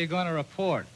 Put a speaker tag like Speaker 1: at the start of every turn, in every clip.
Speaker 1: You going to report?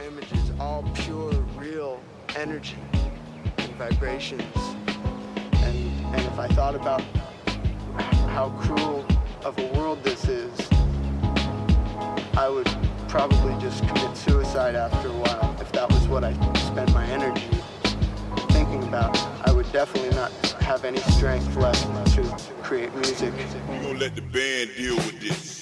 Speaker 2: images, all pure, real energy and vibrations. And, and if I thought about how cruel of a world this is, I would probably just commit suicide after a while if that was what I spent my energy thinking about. I would definitely not have any strength left to create music.
Speaker 3: We're gonna let the band deal with this.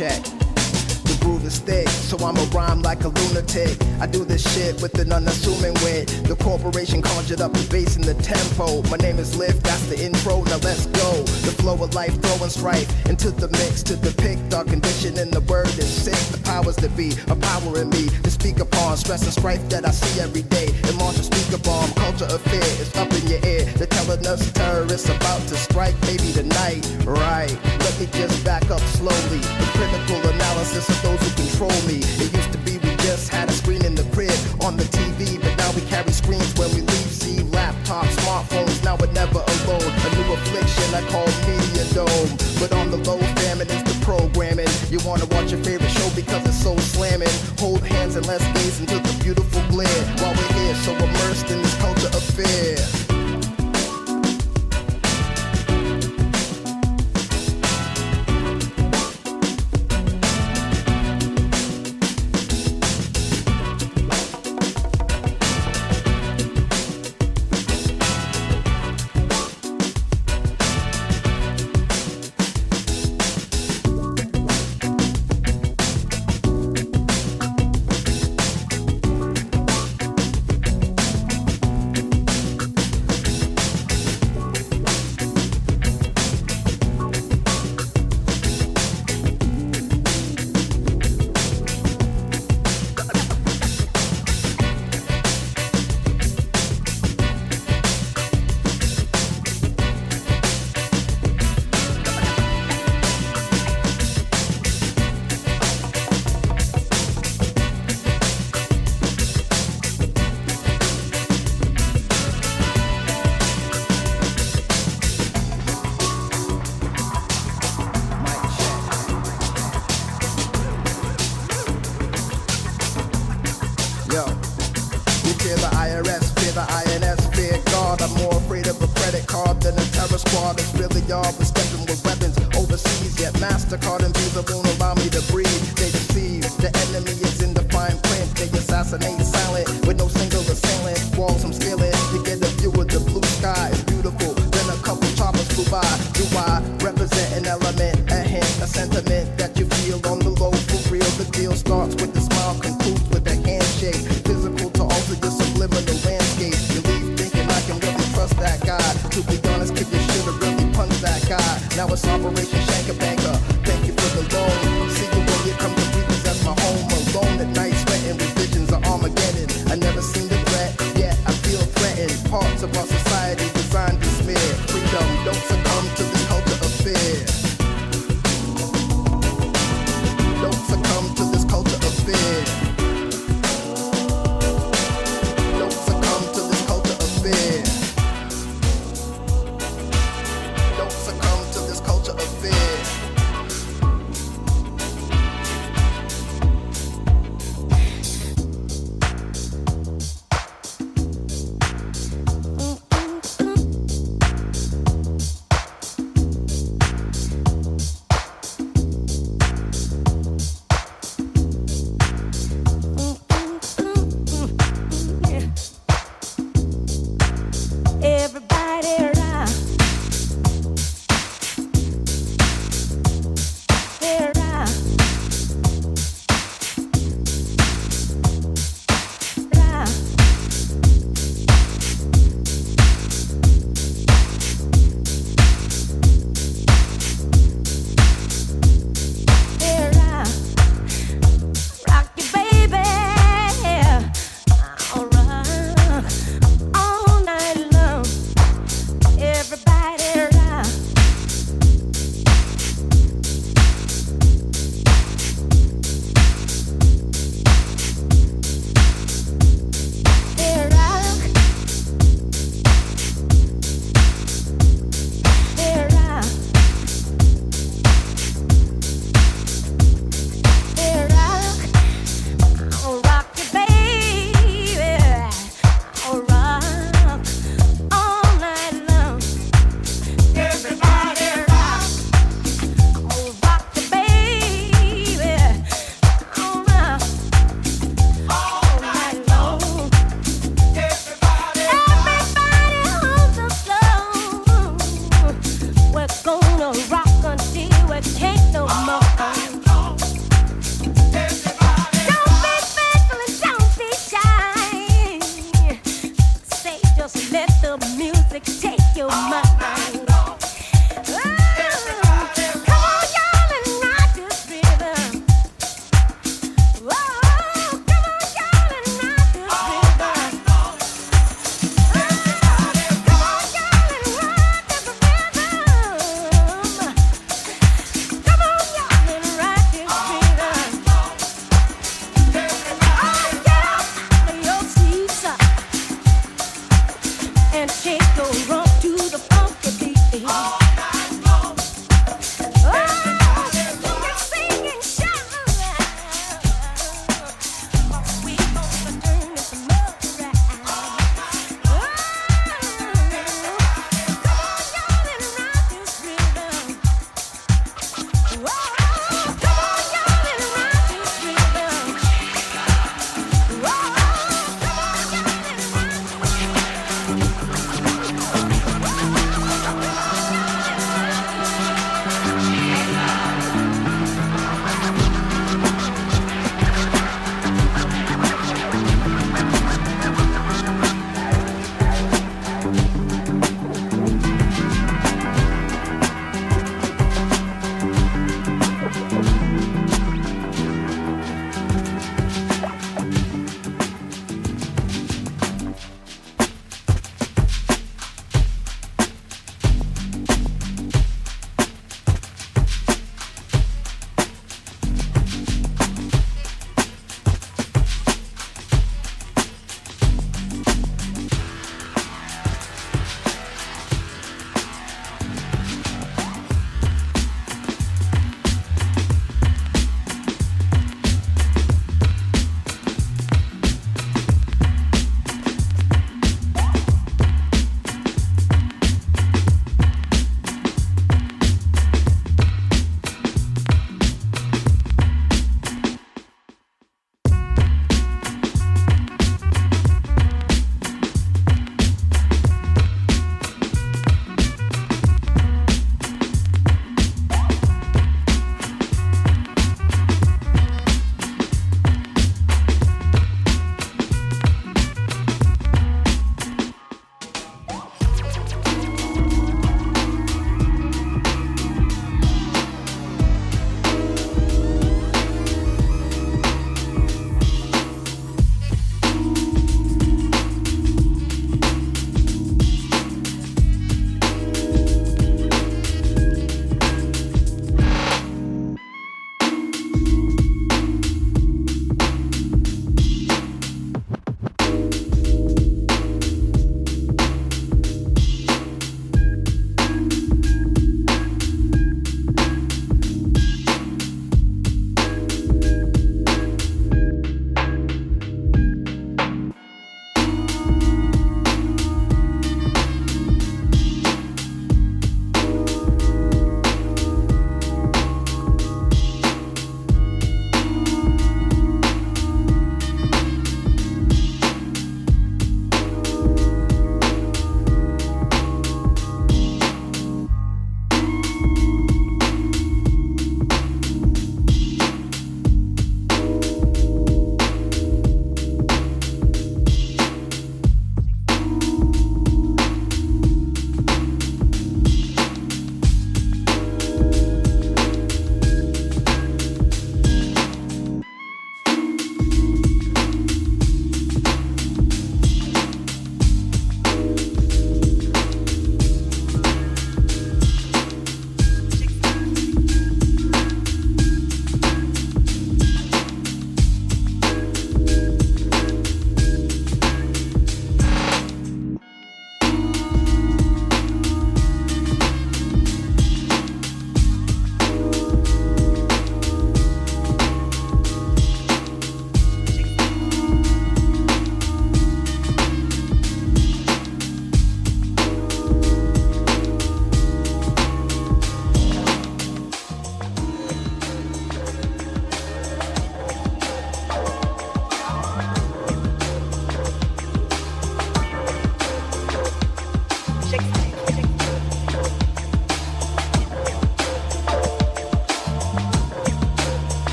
Speaker 4: Check. The groove is thick, so I'ma rhyme like a lunatic. I do this shit with an unassuming wit. The corporation conjured up the bass and the tempo. My name is Lift, that's the intro, now let's go. The flow of life throwing strife into the mix to depict our condition in the word is sick. The powers that be a power in me to speak upon stress and strife that I see every day. And speaker bomb, culture of fear is up in your ear. They're telling us terrorists about to strike, maybe tonight. Right, let me just back up slowly. The critical analysis of those who control me. It used to be we just had a screen in the crib on the TV, but now we carry screens when we leave. See laptops, smartphones, now we're never alone. A new affliction I call media dome. But on the low, famine is the programming. You wanna watch your favorite because it's so slamming. Hold hands and let's gaze into the beautiful glare while we're here, so immersed in this culture affair. Yo, fear the IRS, fear the INS, fear God. I'm more afraid of a credit card than a terror squad. It's really all but stepping with weapons overseas. Yet MasterCard and Visa won't allow me to breathe. They deceive. The enemy is in the fine print. They assassinate silent with no single assailant. Walls I'm Now it's Operation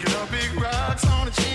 Speaker 5: Picking up big rocks on the chain.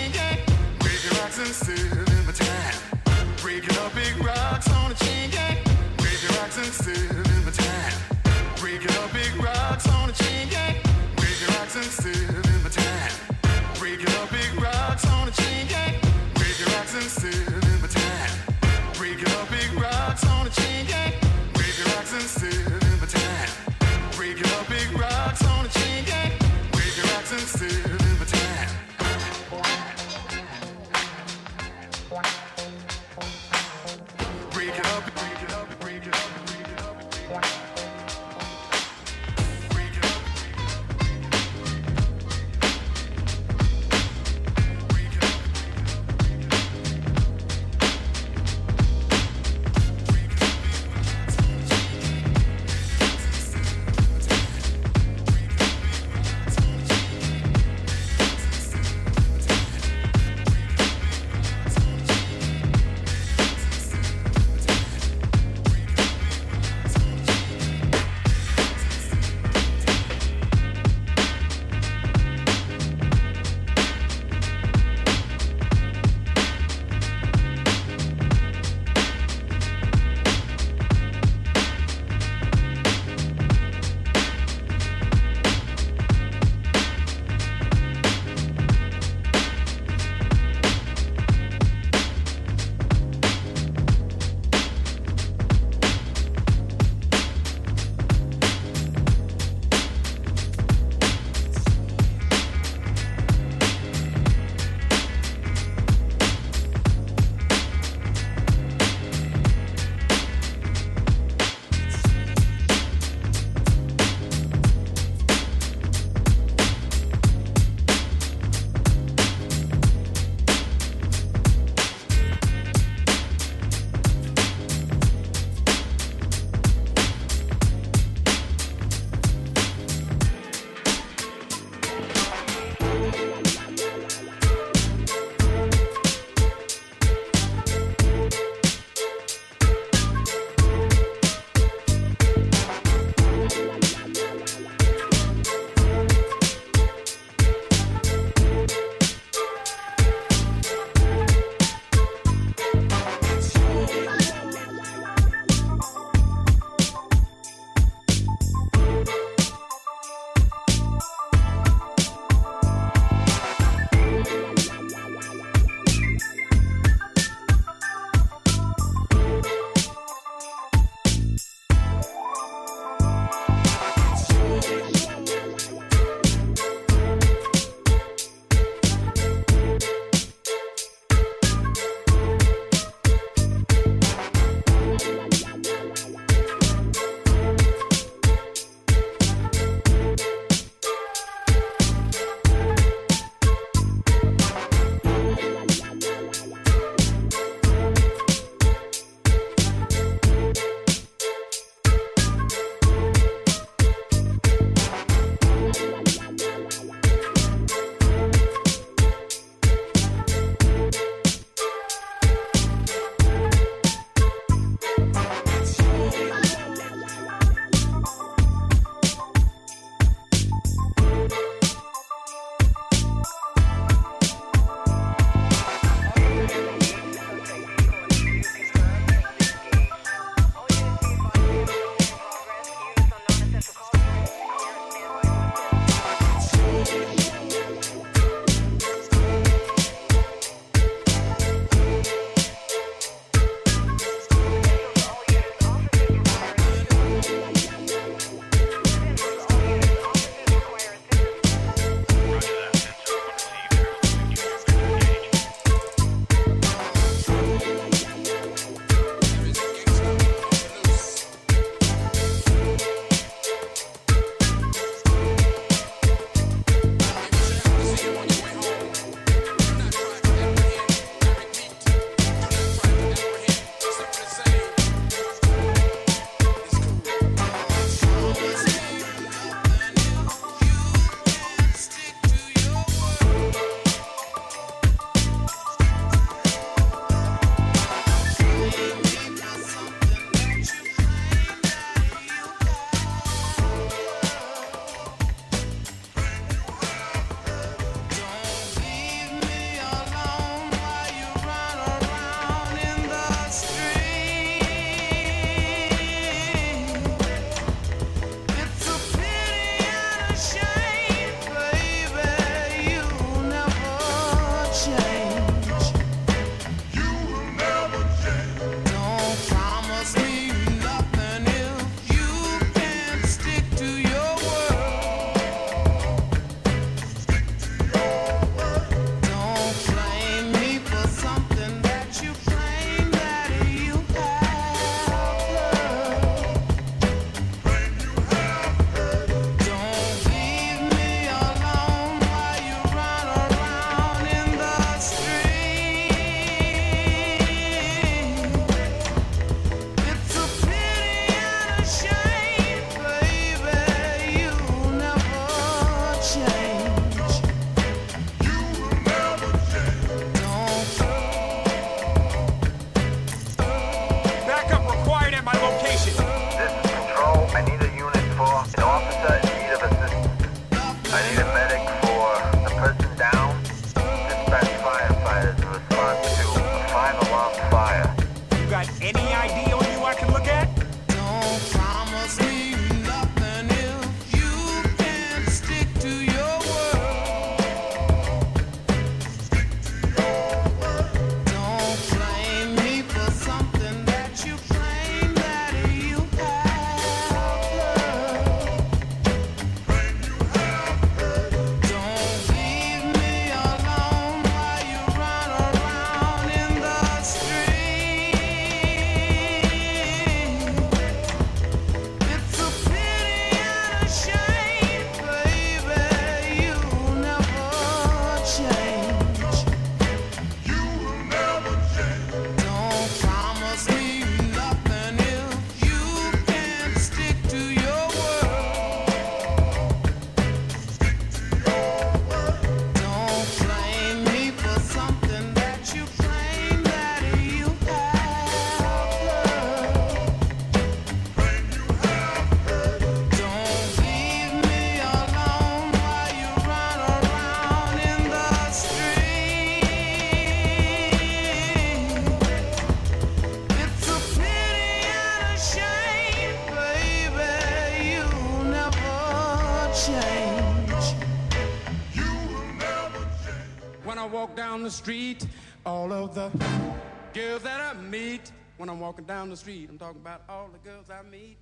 Speaker 5: girls that I meet when I'm walking down the street. I'm talking about all the girls I meet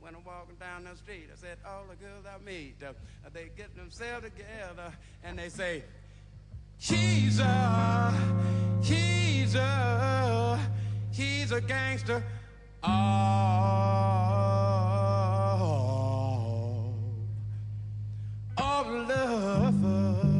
Speaker 5: when I'm walking down the street. I said, all the girls I meet, uh, they get themselves together and they say, she's a, he's a, he's a gangster. All of love.